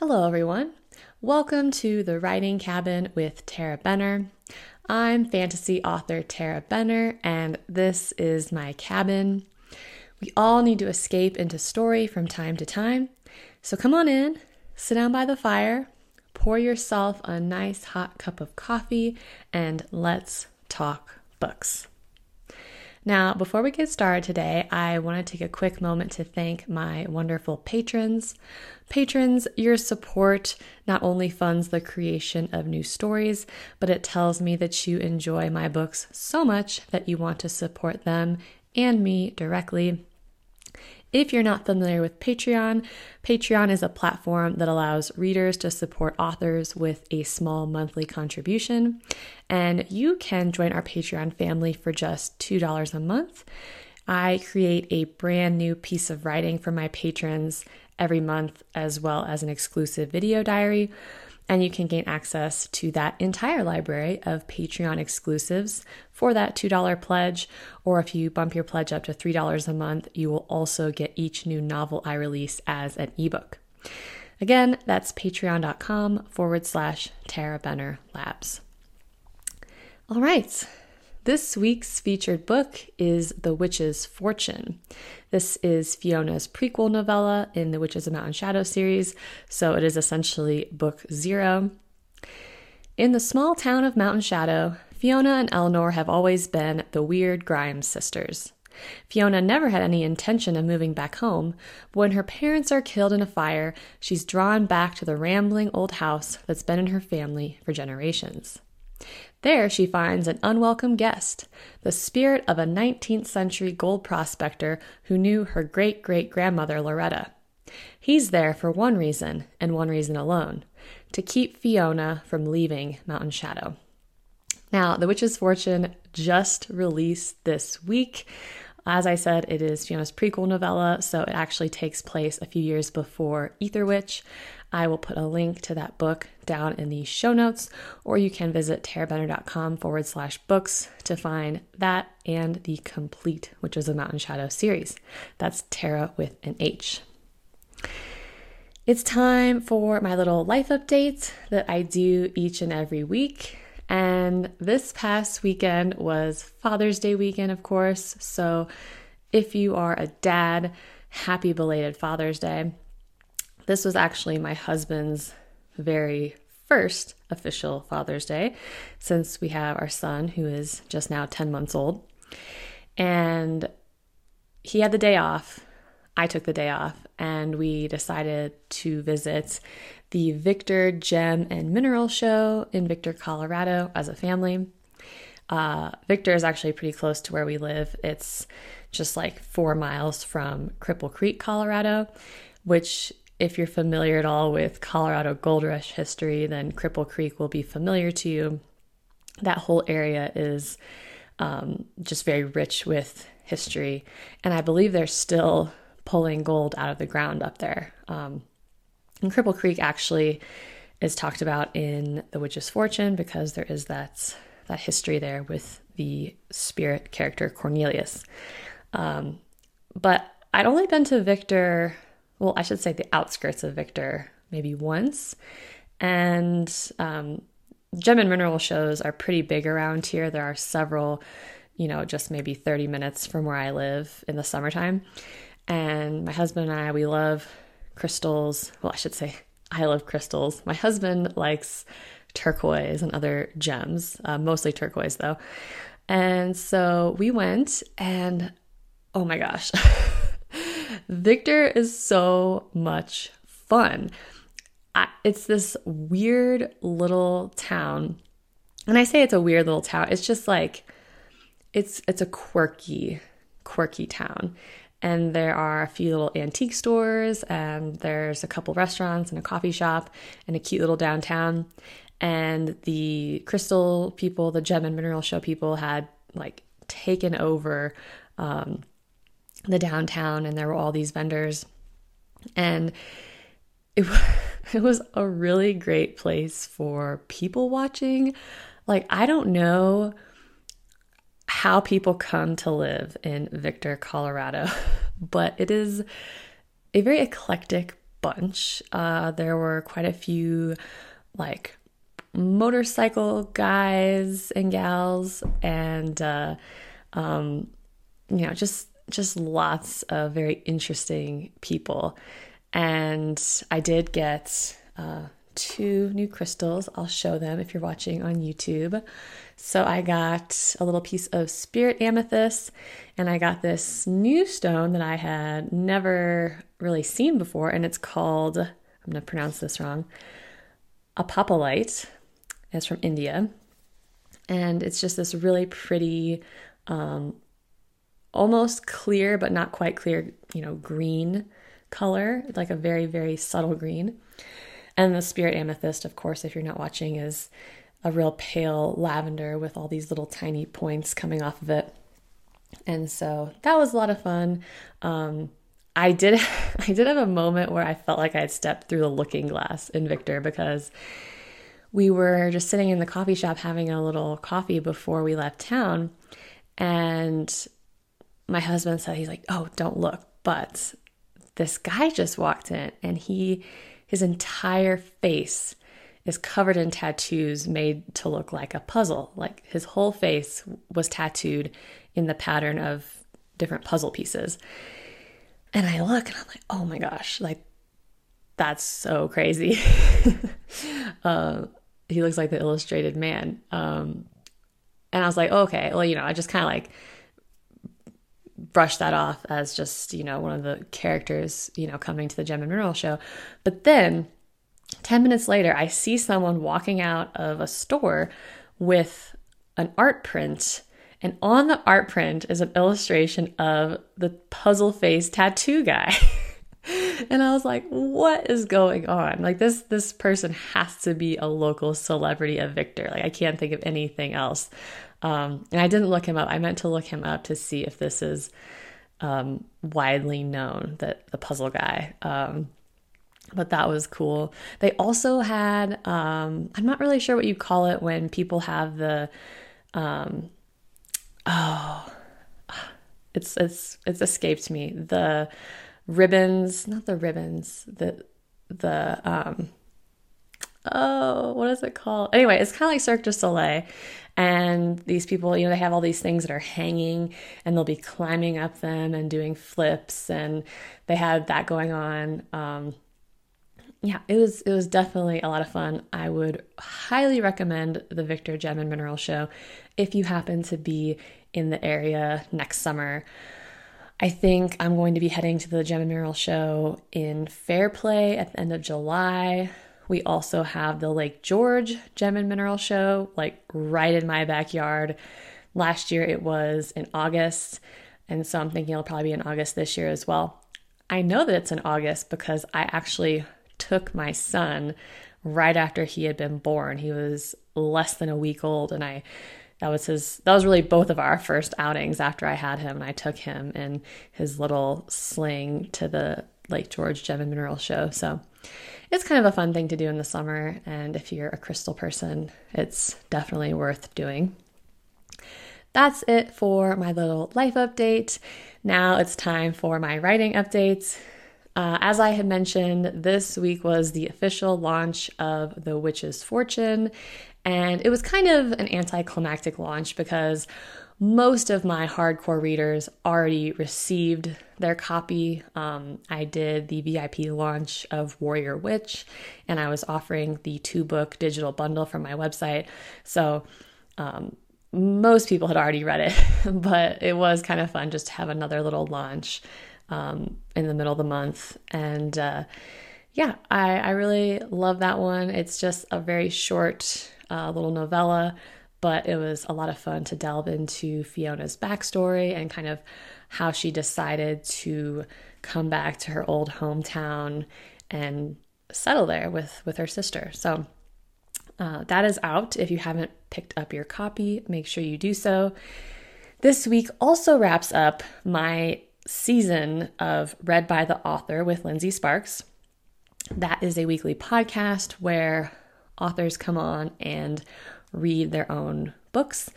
Hello, everyone. Welcome to the Writing Cabin with Tarah Benner. I'm fantasy author Tarah Benner, and this is my cabin. We all need to escape into story from time to time. So come on in, sit down by the fire, pour yourself a nice hot cup of coffee, and let's talk books. Now, before we get started today, I want to take a quick moment to thank my wonderful patrons. Patrons, your support not only funds the creation of new stories, but it tells me that you enjoy my books so much that you want to support them and me directly. If you're not familiar with Patreon, Patreon is a platform that allows readers to support authors with a small monthly contribution. And you can join our Patreon family for just $2 a month. I create a brand new piece of writing for my patrons every month, as well as an exclusive video diary and you can gain access to that entire library of Patreon exclusives for that $2 pledge. Or if you bump your pledge up to $3 a month, you will also get each new novel I release as an ebook. Again, that's patreon.com forward slash Tarah Benner Labs. All right, this week's featured book is The Witch's Fortune. This is Fiona's prequel novella in the Witches of Mountain Shadow series, so it is essentially book zero. In the small town of Mountain Shadow, Fiona and Eleanor have always been the weird Grimes sisters. Fiona never had any intention of moving back home, but when her parents are killed in a fire, she's drawn back to the rambling old house that's been in her family for generations. There, she finds an unwelcome guest, the spirit of a 19th century gold prospector who knew her great great grandmother Loretta. He's there for one reason, and one reason alone to keep Fiona from leaving Mountain Shadow. Now, The Witch's Fortune just released this week. As I said, it is Fiona's prequel novella, so it actually takes place a few years before Ether Witch. I will put a link to that book down in the show notes, or you can visit tarahbenner.com forward slash books to find that and the complete Witches of Mountain Shadow series. That's Tara with an H. It's time for my little life update that I do each and every week. And this past weekend was Father's Day weekend, of course. So if you are a dad, happy belated Father's Day. This was actually my husband's very first official Father's Day since we have our son who is just now 10 months old. And he had the day off. I took the day off and we decided to visit the Victor Gem and Mineral Show in Victor, Colorado as a family. Uh, Victor is actually pretty close to where we live. It's just like four miles from Cripple Creek, Colorado, which if you're familiar at all with Colorado Gold Rush history, then Cripple Creek will be familiar to you. That whole area is um, just very rich with history, and I believe they're still pulling gold out of the ground up there. Um, and Cripple Creek actually is talked about in The Witch's Fortune because there is that that history there with the spirit character Cornelius. Um, but I'd only been to Victor well, I should say the outskirts of Victor maybe once. And um, gem and mineral shows are pretty big around here. There are several, you know, just maybe 30 minutes from where I live in the summertime. And my husband and I, we love crystals. Well, I should say, I love crystals. My husband likes turquoise and other gems, uh, mostly turquoise though. And so we went, and oh my gosh. Victor is so much fun. It's this weird little town. And I say it's a weird little town. It's just like it's it's a quirky quirky town. And there are a few little antique stores and there's a couple restaurants and a coffee shop and a cute little downtown. And the crystal people, the gem and mineral show people had like taken over um, the downtown and there were all these vendors and it, it was a really great place for people watching like i don't know how people come to live in victor colorado but it is a very eclectic bunch. Uh, there were quite a few like motorcycle guys and gals, and uh, um, you know, just just lots of very interesting people. And I did get uh, two new crystals. I'll show them if you're watching on YouTube. So I got a little piece of spirit amethyst, and I got this new stone that I had never really seen before, and it's called, I'm to pronounce this wrong, apophyllite. It's from India. And it's just this really pretty, um, almost clear, but not quite clear, you know, green color, like a very, very subtle green. And the spirit amethyst, of course, if you're not watching, is a real pale lavender with all these little tiny points coming off of it. And so that was a lot of fun. Um, I did I did have a moment where I felt like I had stepped through the looking glass in Victor because we were just sitting in the coffee shop having a little coffee before we left town and my husband said he's like, "Oh, don't look." But this guy just walked in and he his entire face is covered in tattoos made to look like a puzzle. Like his whole face was tattooed in the pattern of different puzzle pieces. And I look and I'm like, oh my gosh, like that's so crazy. uh, he looks like the illustrated man. Um, and I was like, okay, well, you know, I just kind of like brushed that off as just, you know, one of the characters, you know, coming to the Gem and Mineral show. But then 10 minutes later, I see someone walking out of a store with an art print. And on the art print is an illustration of the puzzle face tattoo guy. and I was like, what is going on? Like this this person has to be a local celebrity of Victor. Like I can't think of anything else. Um, and I didn't look him up. I meant to look him up to see if this is um, widely known that the puzzle guy. Um, but that was cool. They also had um, I'm not really sure what you call it when people have the um, oh it's it's it's escaped me the ribbons not the ribbons the the um oh what is it called anyway it's kind of like Cirque du Soleil and these people you know they have all these things that are hanging and they'll be climbing up them and doing flips and they had that going on um yeah, it was it was definitely a lot of fun. I would highly recommend the Victor Gem and Mineral Show if you happen to be in the area next summer. I think I'm going to be heading to the Gem and Mineral Show in Fairplay at the end of July. We also have the Lake George Gem and Mineral Show, like right in my backyard. Last year it was in August, and so I'm thinking it'll probably be in August this year as well. I know that it's in August because I actually took my son right after he had been born. He was less than a week old, and I that was his that was really both of our first outings after I had him, and I took him in his little sling to the Lake George Gem and Mineral Show. So it's kind of a fun thing to do in the summer, and if you're a crystal person, it's definitely worth doing. That's it for my little life update. Now it's time for my writing updates. Uh, as I had mentioned, this week was the official launch of The Witch's Fortune, and it was kind of an anticlimactic launch because most of my hardcore readers already received their copy. Um, I did the VIP launch of Warrior Witch, and I was offering the two book digital bundle from my website. So, um, most people had already read it, but it was kind of fun just to have another little launch um, in the middle of the month. And uh, yeah, I, I really love that one. It's just a very short uh, little novella, but it was a lot of fun to delve into Fiona's backstory and kind of how she decided to come back to her old hometown and settle there with with her sister. So uh, that is out. If you haven't picked up your copy, make sure you do so. This week also wraps up my season of Read by the Author with Lindsey Sparks. That is a weekly podcast where authors come on and read their own books.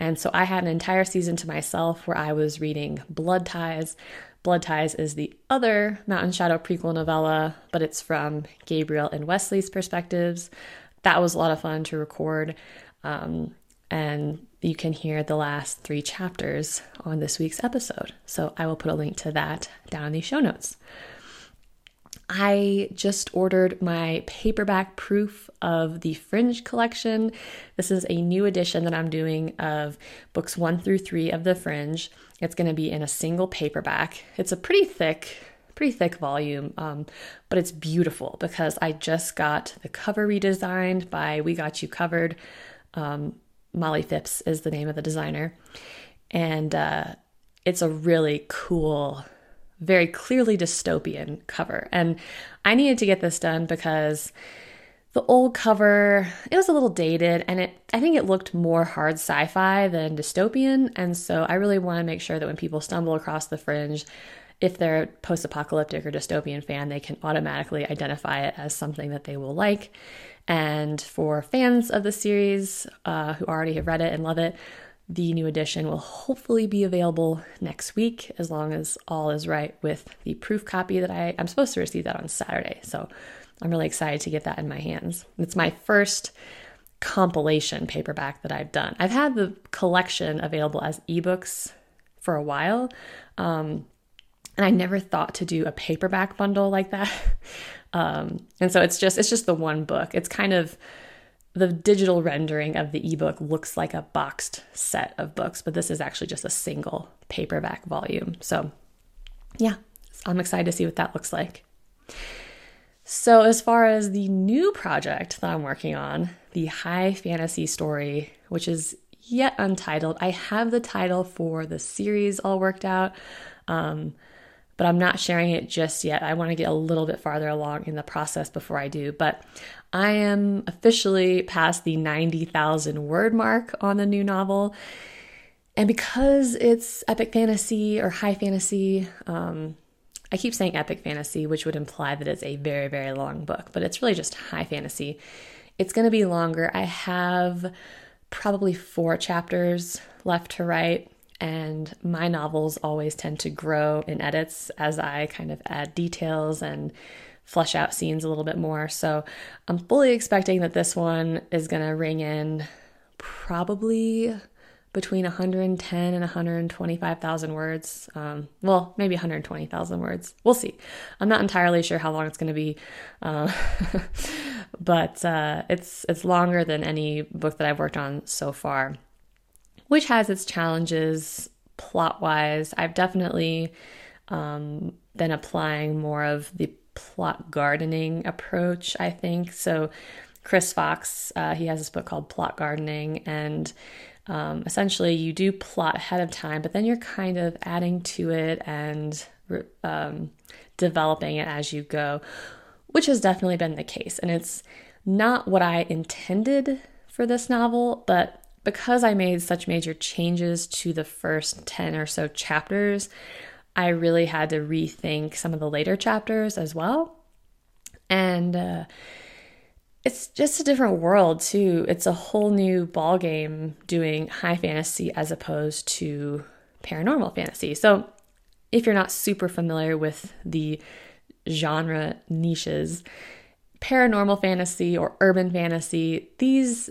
And so I had an entire season to myself where I was reading Blood Ties Blood Ties is the other Mountain Shadow prequel novella, but it's from Gabriel and Wesley's perspectives. That was a lot of fun to record. Um, and you can hear the last three chapters on this week's episode. So I will put a link to that down in the show notes. I just ordered my paperback proof of the Fringe collection. This is a new edition that I'm doing of books one through three of the Fringe. It's going to be in a single paperback. It's a pretty thick, pretty thick volume, um, but it's beautiful because I just got the cover redesigned by We Got You Covered. Um, Molly Phipps is the name of the designer. And uh, it's a really cool, very clearly dystopian cover. And I needed to get this done because the old cover, it was a little dated and it I think it looked more hard sci-fi than dystopian. And so I really want to make sure that when people stumble across the fringe, if they're a post-apocalyptic or dystopian fan, they can automatically identify it as something that they will like. And for fans of the series uh, who already have read it and love it, the new edition will hopefully be available next week as long as all is right with the proof copy that I, I'm supposed to receive that on Saturday. So I'm really excited to get that in my hands. It's my first compilation paperback that I've done. I've had the collection available as ebooks for a while. Um, and I never thought to do a paperback bundle like that. Um, and so it's just it's just the one book. It's kind of the digital rendering of the ebook looks like a boxed set of books, but this is actually just a single paperback volume. So, yeah, I'm excited to see what that looks like. So, as far as the new project that I'm working on, the high fantasy story, which is yet untitled, I have the title for the series all worked out. Um, but I'm not sharing it just yet. I want to get a little bit farther along in the process before I do. But I am officially past the 90,000 word mark on the new novel. And because it's epic fantasy or high fantasy, um, I keep saying epic fantasy, which would imply that it's a very, very long book, but it's really just high fantasy. It's going to be longer. I have probably four chapters left to write. And my novels always tend to grow in edits as I kind of add details and flesh out scenes a little bit more. So I'm fully expecting that this one is going to ring in probably between 110 and 125,000 words. Um, well, maybe 120,000 words. We'll see. I'm not entirely sure how long it's going to be, uh, but uh, it's it's longer than any book that I've worked on so far which has its challenges plot wise. I've definitely um, been applying more of the plot gardening approach, I think. So, Chris Fox, uh, he has this book called Plot Gardening, and um, essentially you do plot ahead of time, but then you're kind of adding to it and um, developing it as you go, which has definitely been the case. And it's not what I intended for this novel, but because I made such major changes to the first 10 or so chapters, I really had to rethink some of the later chapters as well. And uh, it's just a different world, too. It's a whole new ballgame doing high fantasy as opposed to paranormal fantasy. So, if you're not super familiar with the genre niches, paranormal fantasy or urban fantasy, these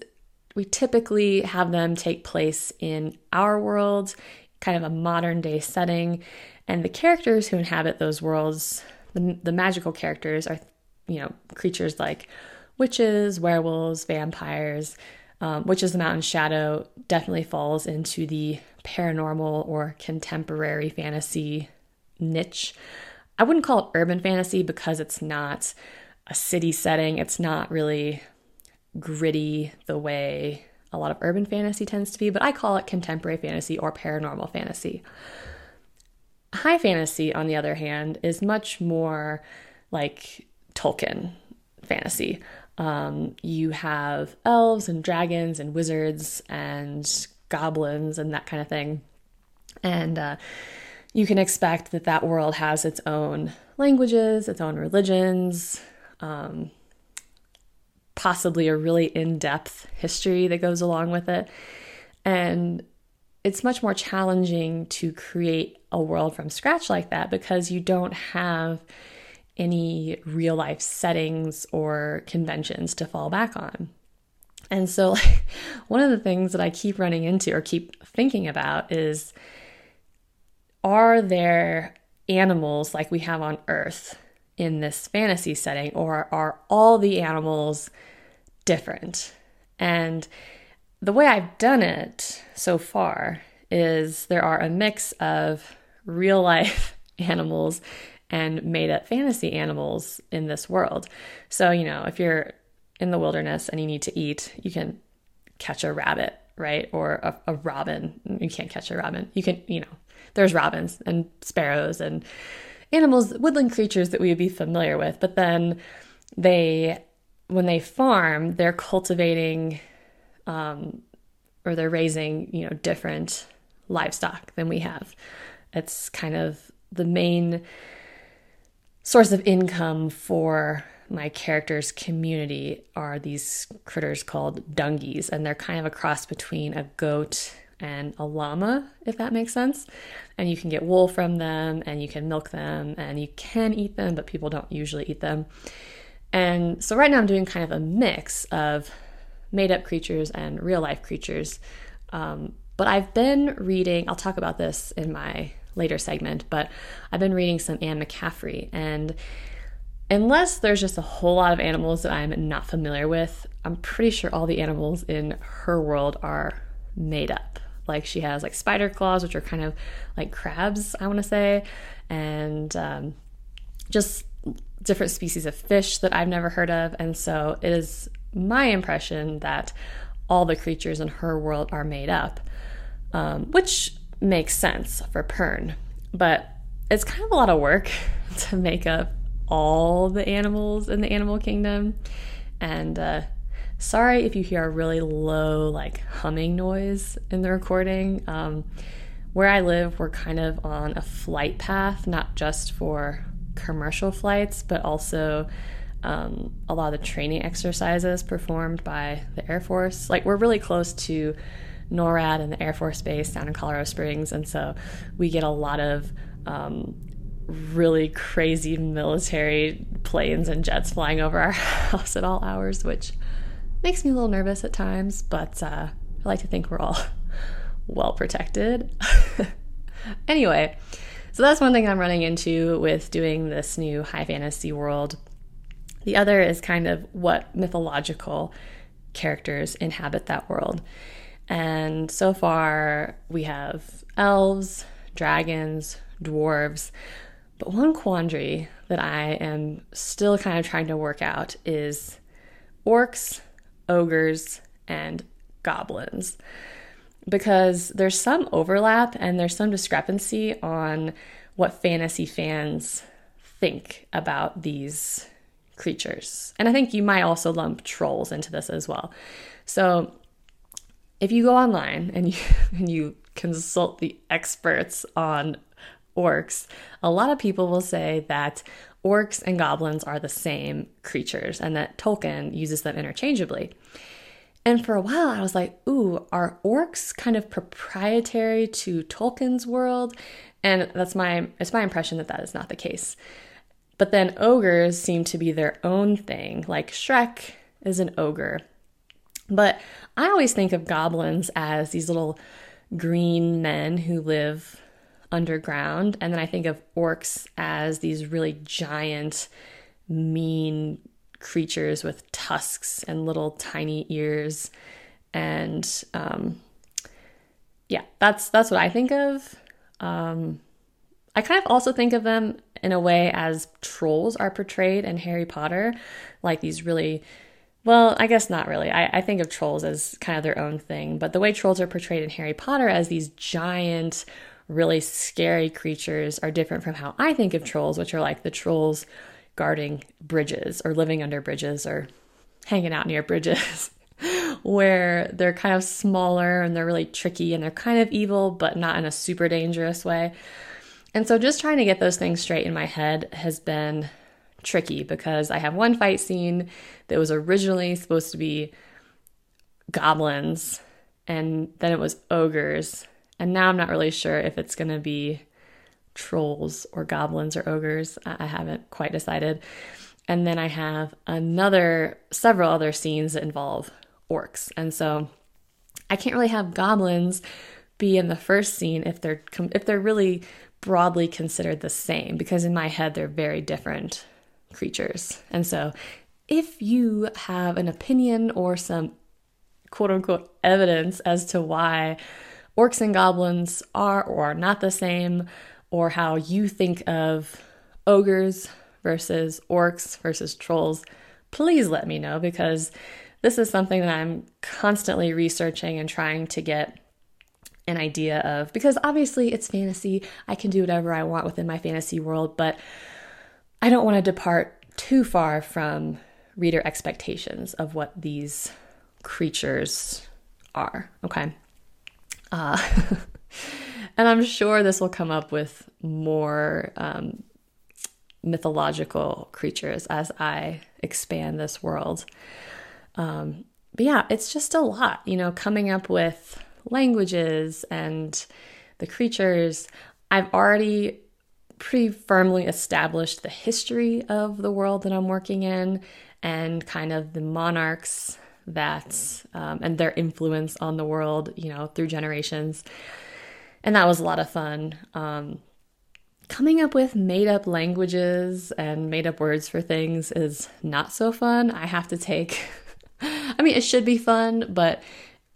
we typically have them take place in our world, kind of a modern day setting, and the characters who inhabit those worlds, the, the magical characters, are you know creatures like witches, werewolves, vampires. Um, Witches the Mountain Shadow definitely falls into the paranormal or contemporary fantasy niche. I wouldn't call it urban fantasy because it's not a city setting. It's not really gritty the way a lot of urban fantasy tends to be, but I call it contemporary fantasy or paranormal fantasy. High fantasy, on the other hand, is much more like Tolkien fantasy. Um, you have elves and dragons and wizards and goblins and that kind of thing. And uh, you can expect that that world has its own languages, its own religions, um, possibly a really in depth history that goes along with it. And it's much more challenging to create a world from scratch like that because you don't have any real life settings or conventions to fall back on. And so, like, one of the things that I keep running into or keep thinking about is are there animals like we have on Earth in this fantasy setting, or are all the animals different? And the way I've done it so far is there are a mix of real life animals and made up fantasy animals in this world. So, you know, if you're in the wilderness and you need to eat, you can catch a rabbit, right? Or a, a robin. You can't catch a robin. You can, you know, there's robins and sparrows and animals, woodland creatures that we would be familiar with. But then they, when they farm, they're cultivating um, or they're raising, you know, different livestock than we have. It's kind of the main source of income for my character's community are these critters called dungies, and they're kind of a cross between a goat and a llama, if that makes sense. And you can get wool from them, and you can milk them, and you can eat them, but people don't usually eat them. And so right now I'm doing kind of a mix of made up creatures and real life creatures. Um, but I've been reading, I'll talk about this in my later segment, but I've been reading some Anne McCaffrey. And unless there's just a whole lot of animals that I'm not familiar with, I'm pretty sure all the animals in her world are made up. Like she has like spider claws, which are kind of like crabs, I want to say, and um, just different species of fish that I've never heard of. And so it is my impression that all the creatures in her world are made up, um, which makes sense for Pern. But it's kind of a lot of work to make up all the animals in the animal kingdom. And uh, sorry if you hear a really low, like humming noise in the recording. Um, where I live, we're kind of on a flight path, not just for commercial flights, but also um, a lot of the training exercises performed by the Air Force. Like, we're really close to NORAD and the Air Force Base down in Colorado Springs, and so we get a lot of um, really crazy military planes and jets flying over our house at all hours, which makes me a little nervous at times, but uh, I like to think we're all well protected. anyway, so that's one thing I'm running into with doing this new high fantasy world. The other is kind of what mythological characters inhabit that world. And so far, we have elves, dragons, dwarves. But one quandary that I am still kind of trying to work out is orcs, ogres, and goblins. Because there's some overlap and there's some discrepancy on what fantasy fans think about these creatures. And I think you might also lump trolls into this as well. So if you go online and you and you consult the experts on orcs, a lot of people will say that orcs and goblins are the same creatures and that Tolkien uses them interchangeably. And for a while, I was like, ooh, are orcs kind of proprietary to Tolkien's world? And that's my it's my impression that that is not the case. But then ogres seem to be their own thing. Like Shrek is an ogre. But I always think of goblins as these little green men who live underground. And then I think of orcs as these really giant, mean creatures with tusks and little tiny ears. And um, yeah, that's that's what I think of. Um, I kind of also think of them in a way as trolls are portrayed in Harry Potter, like these really well, I guess not really. I, I, think of trolls as kind of their own thing, but the way trolls are portrayed in Harry Potter as these giant, really scary creatures are different from how I think of trolls, which are like the trolls guarding bridges or living under bridges or hanging out near bridges, where they're kind of smaller and they're really tricky and they're kind of evil, but not in a super dangerous way. And so just trying to get those things straight in my head has been tricky because I have one fight scene that was originally supposed to be goblins and then it was ogres. And now I'm not really sure if it's going to be trolls or goblins or ogres. I haven't quite decided. And then I have another, several other scenes that involve orcs. And so I can't really have goblins be in the first scene if they're if they're really broadly considered the same because in my head they're very different creatures. And so if you have an opinion or some quote unquote evidence as to why orcs and goblins are or are not the same, or how you think of ogres versus orcs versus trolls, please let me know because this is something that I'm constantly researching and trying to get an idea of because obviously it's fantasy. I can do whatever I want within my fantasy world, but I don't want to depart too far from reader expectations of what these creatures are. Okay. Uh, and I'm sure this will come up with more um, mythological creatures as I expand this world. Um, but yeah, it's just a lot, you know, coming up with languages and the creatures. I've already pretty firmly established the history of the world that I'm working in and kind of the monarchs that um, and their influence on the world, you know, through generations. And that was a lot of fun. Um, coming up with made up languages and made up words for things is not so fun. I have to take, I mean, it should be fun, but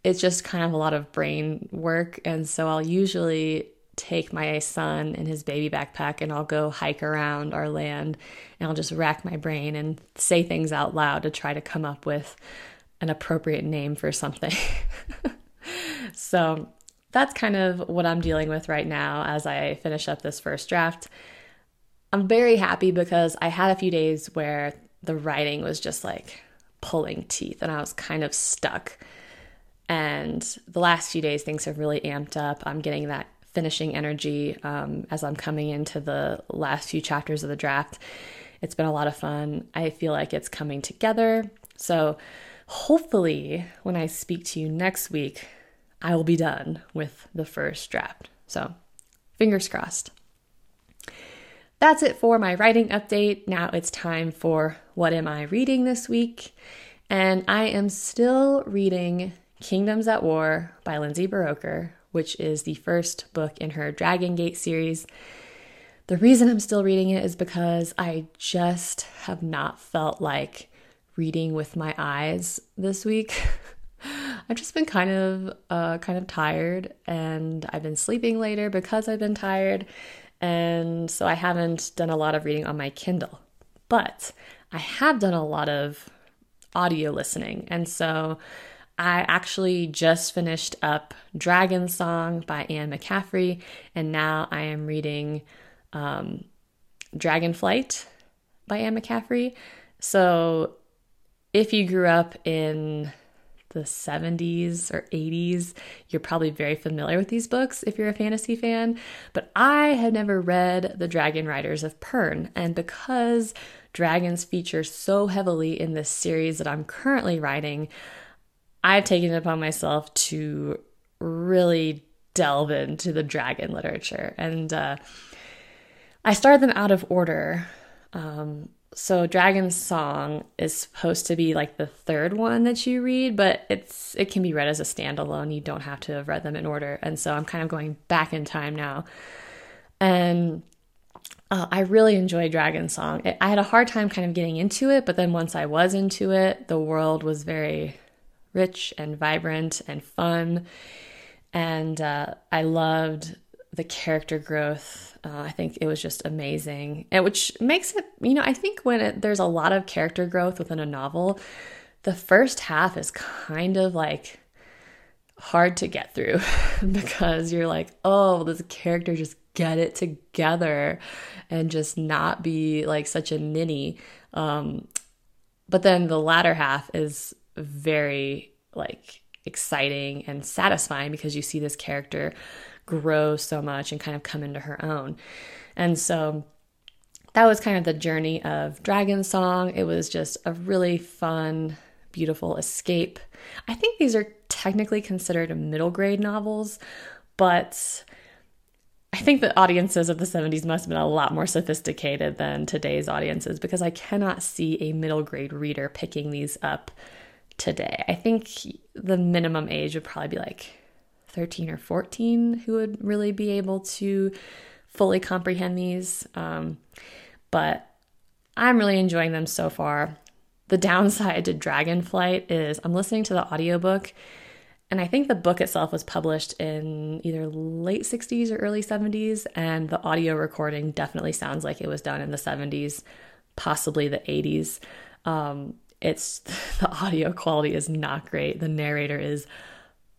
it's just kind of a lot of brain work. And so I'll usually take my son in his baby backpack and I'll go hike around our land and I'll just rack my brain and say things out loud to try to come up with an appropriate name for something. so that's kind of what I'm dealing with right now as I finish up this first draft. I'm very happy because I had a few days where the writing was just like pulling teeth and I was kind of stuck. And the last few days, things have really amped up. I'm getting that finishing energy um, as I'm coming into the last few chapters of the draft. It's been a lot of fun. I feel like it's coming together. So, hopefully, when I speak to you next week, I will be done with the first draft. So, fingers crossed. That's it for my writing update. Now it's time for what am I reading this week? And I am still reading Kingdoms at War by Lindsay Buroker, which is the first book in her Dragon Gate series. The reason I'm still reading it is because I just have not felt like reading with my eyes this week. I've just been kind of uh, kind of tired, and I've been sleeping later because I've been tired, and so I haven't done a lot of reading on my Kindle. But I have done a lot of audio listening, and so I actually just finished up Dragonsong by Anne McCaffrey, and now I am reading um, Dragonflight by Anne McCaffrey. So if you grew up in the 70s or 80s, you're probably very familiar with these books if you're a fantasy fan. But I had never read The Dragonriders of Pern. And because dragons feature so heavily in this series that I'm currently writing, I've taken it upon myself to really delve into the dragon literature. And uh, I started them out of order. Um, so Dragon's Song is supposed to be like the third one that you read, but it's it can be read as a standalone. You don't have to have read them in order. And so I'm kind of going back in time now. And uh, I really enjoyed Dragonsong. It, I had a hard time kind of getting into it, but then once I was into it, the world was very rich and vibrant and fun. And uh, I loved the character growth. Uh, I think it was just amazing, and which makes it, you know, I think when it, there's a lot of character growth within a novel, the first half is kind of like hard to get through because you're like, oh, this character just get it together and just not be like such a ninny. Um, but then the latter half is very like exciting and satisfying because you see this character grow so much and kind of come into her own. And so that was kind of the journey of Dragonsong. It was just a really fun, beautiful escape. I think these are technically considered middle grade novels, but I think the audiences of the 70s must have been a lot more sophisticated than today's audiences because I cannot see a middle grade reader picking these up today. I think the minimum age would probably be like 13 or 14 who would really be able to fully comprehend these. Um, but I'm really enjoying them so far. The downside to Dragonflight is I'm listening to the audiobook and I think the book itself was published in either late 60s or early 70s, and the audio recording definitely sounds like it was done in the 70s, possibly the 80s. Um, it's the audio quality is not great. The narrator is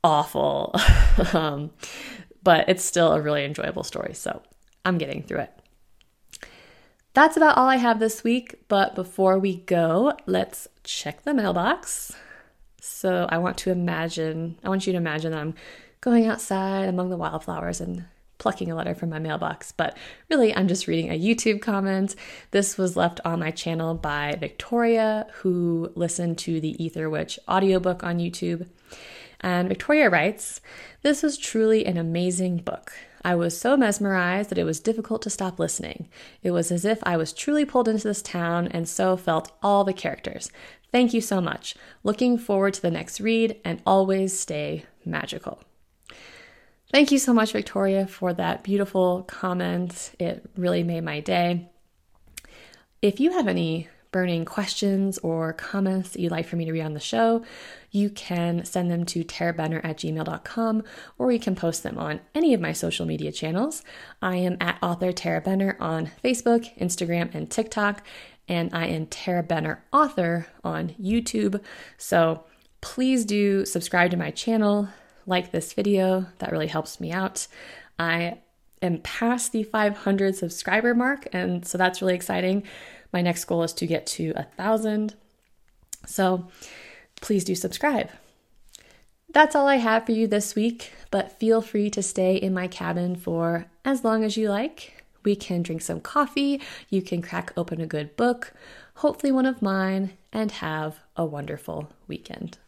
awful, um, but it's still a really enjoyable story. So I'm getting through it. That's about all I have this week. But before we go, let's check the mailbox. So I want to imagine, I want you to imagine that I'm going outside among the wildflowers and plucking a letter from my mailbox, but really I'm just reading a YouTube comment. This was left on my channel by Victoria, who listened to the Ether Witch audiobook on YouTube. And Victoria writes, This was truly an amazing book. I was so mesmerized that it was difficult to stop listening. It was as if I was truly pulled into this town and so felt all the characters. Thank you so much. Looking forward to the next read and always stay magical. Thank you so much, Victoria, for that beautiful comment. It really made my day. If you have any burning questions or comments that you'd like for me to read on the show, you can send them to tarahbenner at gmail.com or you can post them on any of my social media channels. I am at author Tarah Benner on Facebook, Instagram, and TikTok, and I am Tarah Benner author on YouTube. So please do subscribe to my channel, like this video, that really helps me out. I am past the 500 subscriber mark, and so that's really exciting. My next goal is to get to a thousand. So please do subscribe. That's all I have for you this week, but feel free to stay in my cabin for as long as you like. We can drink some coffee, you can crack open a good book, hopefully one of mine, and have a wonderful weekend.